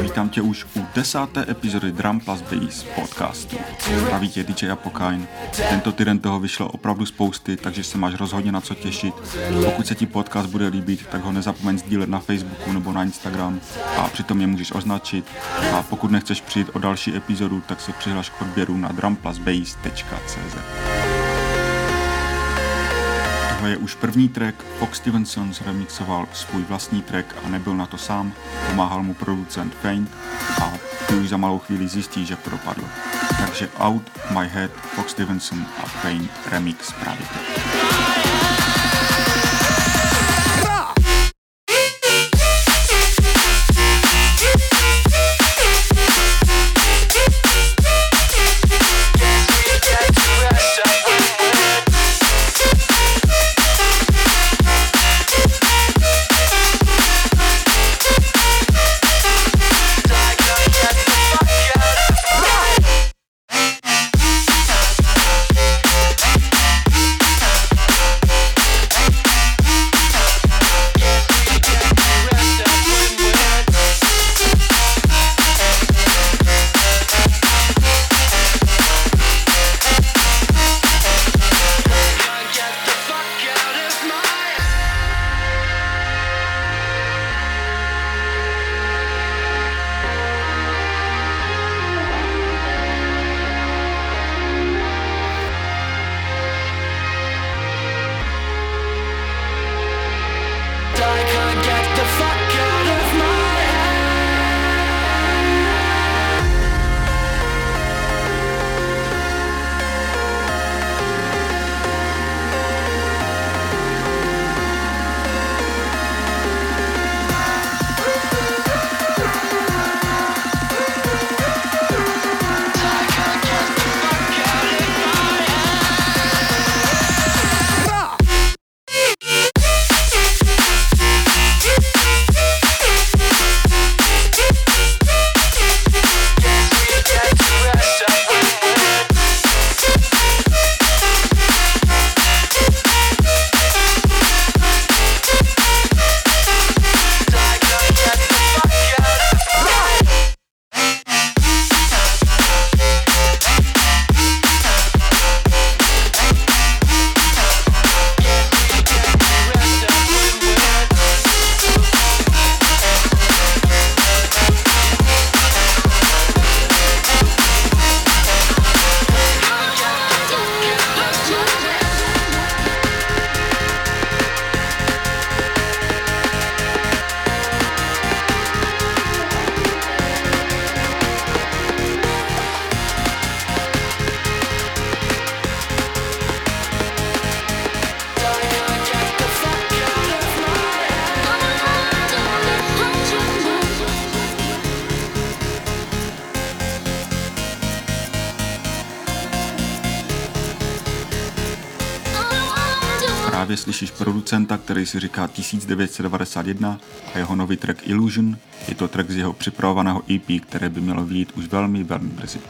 Vítám tě už u desáté epizody Drum Plus Bass podcastu. Praví tě DJ Apokain. Tento týden toho vyšlo opravdu spousty, takže se máš rozhodně na co těšit. Pokud se ti podcast bude líbit, tak ho nezapomeň sdílet na Facebooku nebo na Instagram a přitom je můžeš označit. A pokud nechceš přijít o další epizodu, tak se přihlaš k odběru na drumplusbass.cz. Tohle je už první track, Fox Stevenson remixoval svůj vlastní track a nebyl na to sám, pomáhal mu producent Faint a ty už za malou chvíli zjistí, že propadl. Takže Out My Head, Fox Stevenson a Faint remix právě teď. Producenta, který si říká 1991 a jeho nový track Illusion. Je to track z jeho připravovaného EP, které by mělo vyjít už velmi, velmi brzy.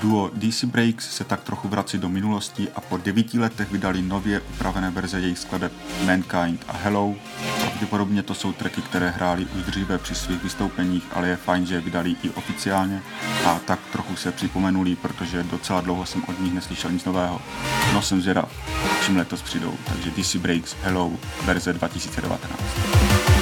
Duo DC Breaks se tak trochu vrací do minulosti a po devíti letech vydali nově upravené verze jejich skladeb Mankind a Hello. Pravděpodobně to jsou tracky, které hráli už dříve při svých vystoupeních, ale je fajn, že je vydali i oficiálně a tak trochu se připomenuli, protože docela dlouho jsem od nich neslyšel nic nového. No jsem zvědav, čím letos přijdou, takže DC Breaks Hello verze 2019.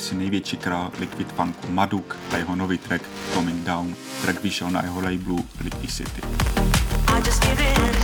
asi největší král Liquid Funku Maduk a jeho nový track Coming Down. Track vyšel na jeho labelu Liquid City. I just give it.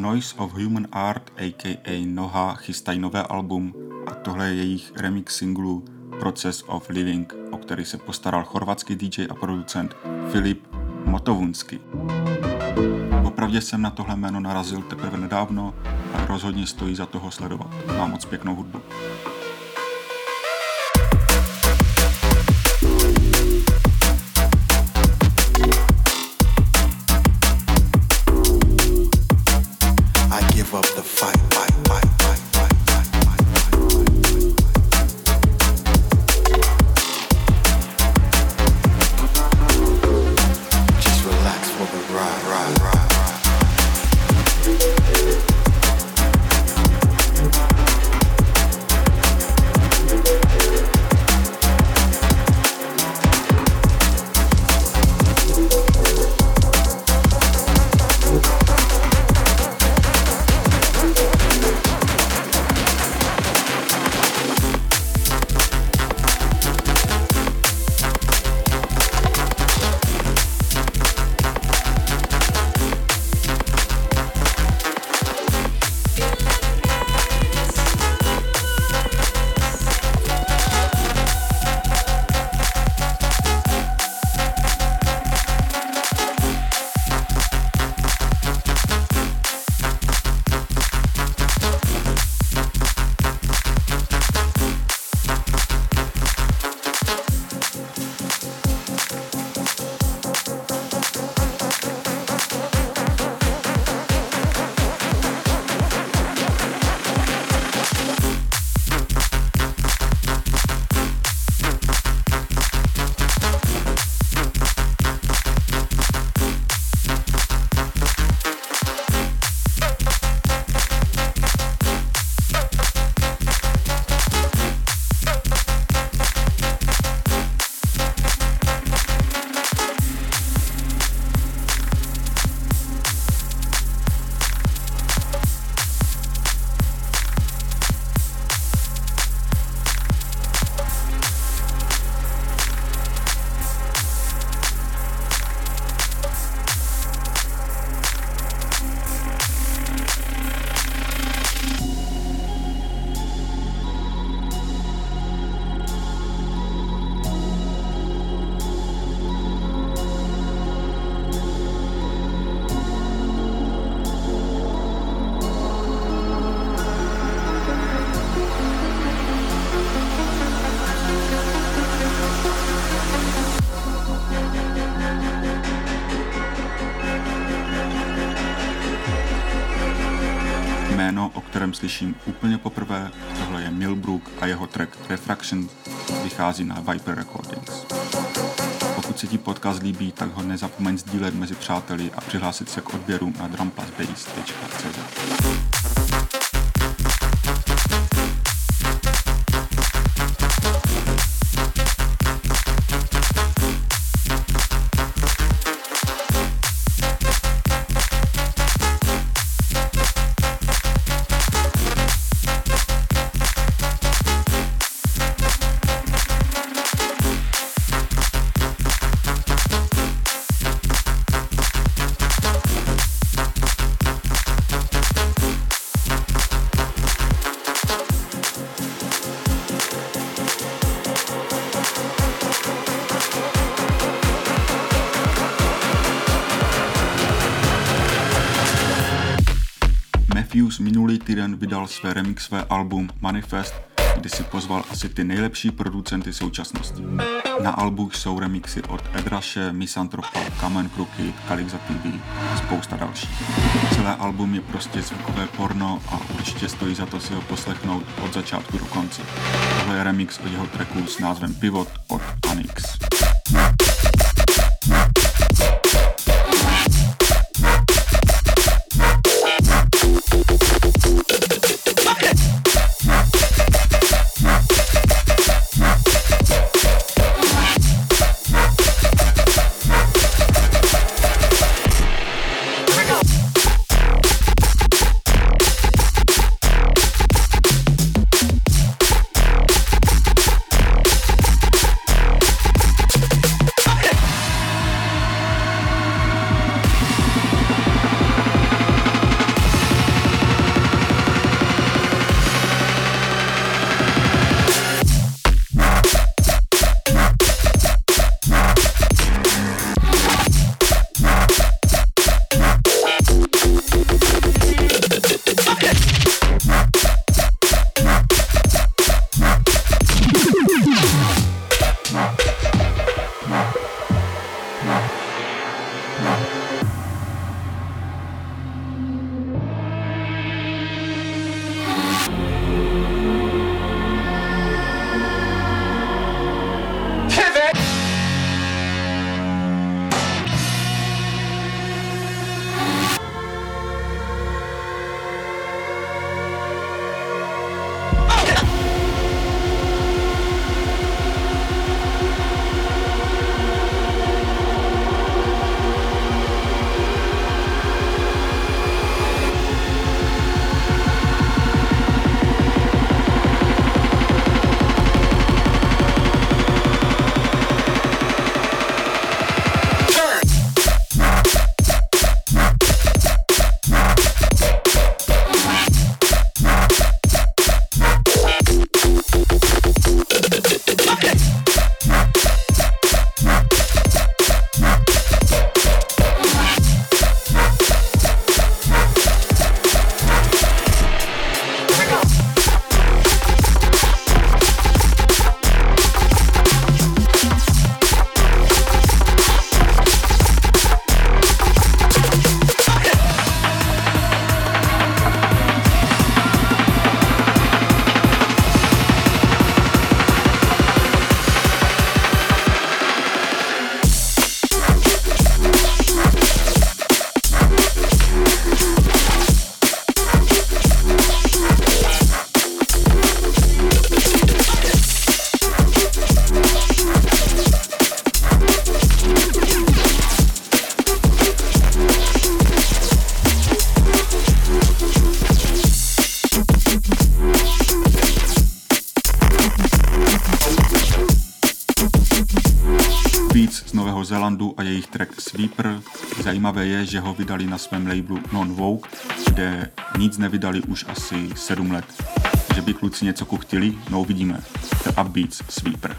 Noise of Human Art aka Noha chystají nové album a tohle je jejich remix singlu Process of Living, o který se postaral chorvatský DJ a producent Filip Motovunsky. Popravdě jsem na tohle jméno narazil teprve nedávno a rozhodně stojí za toho sledovat. Má moc pěknou hudbu. Slyším úplně poprvé. Tohle je Milbrook a jeho track Refraction vychází na Viper Recordings. Pokud se ti podcast líbí, tak ho nezapomeň sdílet mezi přáteli a přihlásit se k odběru na drumplusbase.cz. minulý týden vydal své remixové album Manifest, kdy si pozval asi ty nejlepší producenty současnosti. Na albu jsou remixy od Edraše, Misantropa, Kamen Kruky, Kalixa TV a spousta dalších. Celé album je prostě zvukové porno a určitě stojí za to si ho poslechnout od začátku do konce. Tohle je remix od jeho tracku s názvem Pivot od Anix. Zajímavé je, že ho vydali na svém labelu Non Vogue, kde nic nevydali už asi 7 let. Že by kluci něco kuchtili, no uvidíme. The Upbeats Sweeper.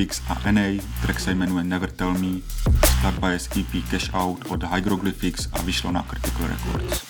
Hieroglyphics a NA, track se jmenuje Never Tell Me, skladba je z EP Cash Out od Hieroglyphics a vyšlo na Critical Records.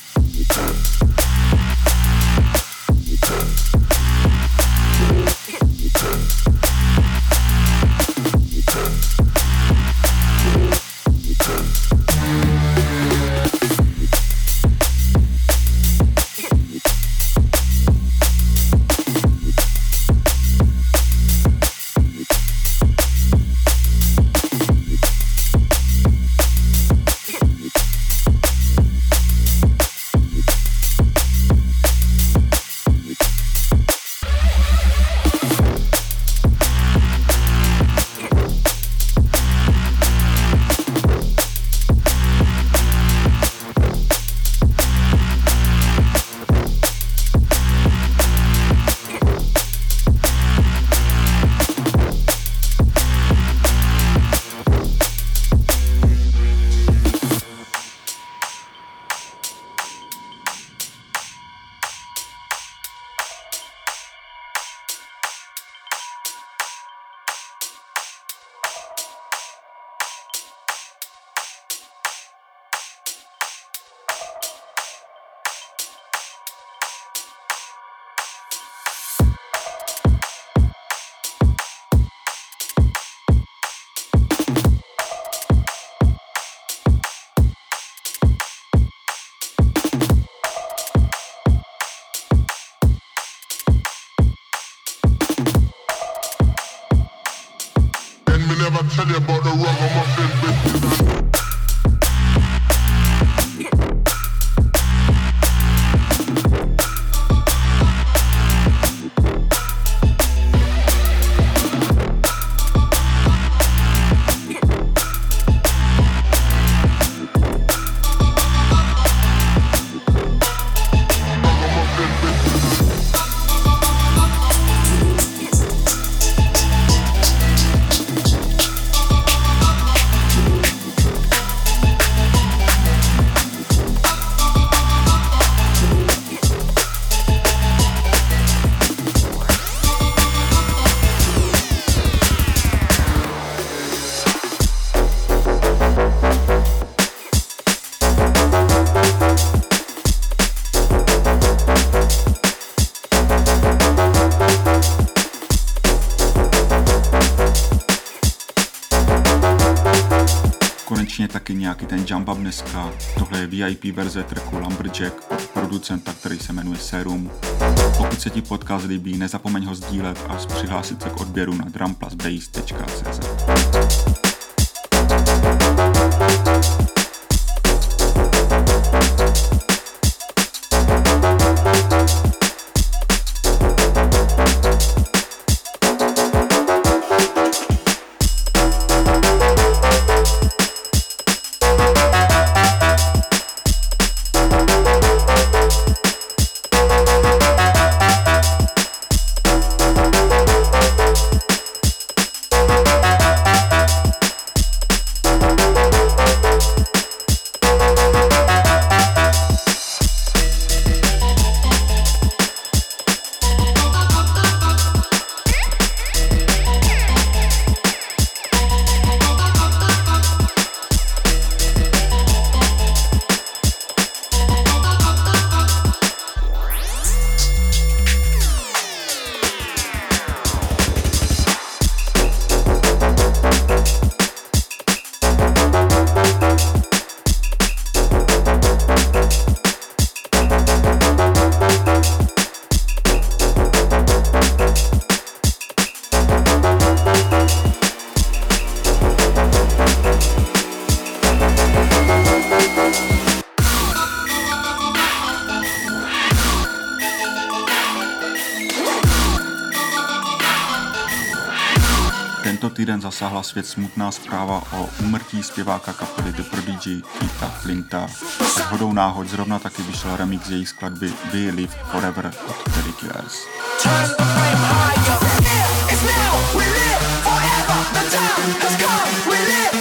VIP verze tracku Lumberjack od producenta, který se jmenuje Serum. Pokud se ti podcast líbí, nezapomeň ho sdílet a přihlásit se k odběru na drumplusbase.cz. zasáhla svět smutná zpráva o úmrtí zpěváka kapely The Prodigy Keita Flinta. S hodou náhod zrovna taky vyšel remix její skladby We Live Forever od Terry Killers. Turn the flame higher. It's now, we live forever. The time has come, we live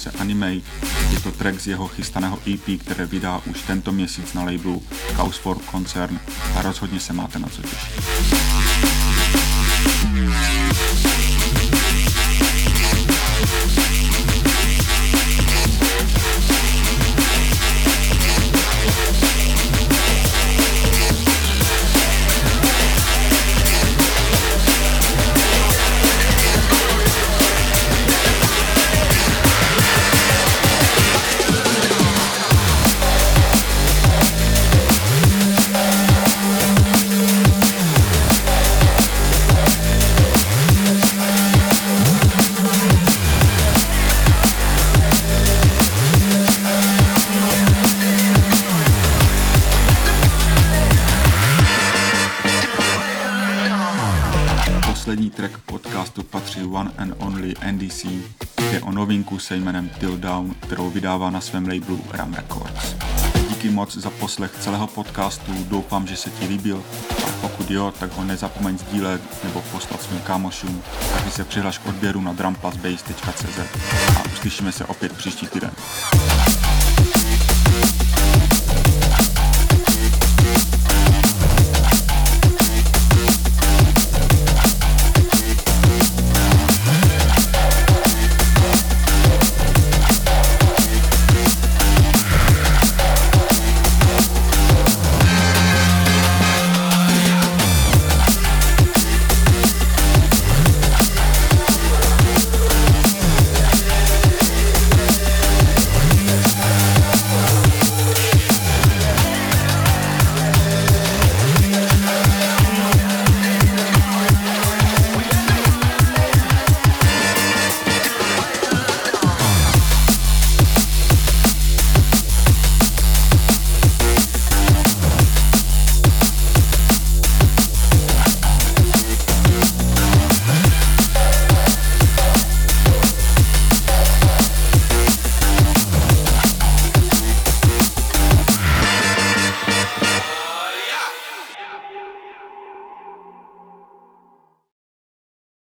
se Anime. Je to track z jeho chystaného EP, které vydá už tento měsíc na labelu Chaos for Concern a rozhodně se máte na co těšit. One and Only NDC. Je o novinku se jménem Till Down, kterou vydává na svém labelu Ram Records. Díky moc za poslech celého podcastu, doufám, že se ti líbil a pokud jo, tak ho nezapomeň sdílet nebo poslat svým kámošům, taky se přihlaš k odběru na drumplusbase.cz a uslyšíme se opět příští týden.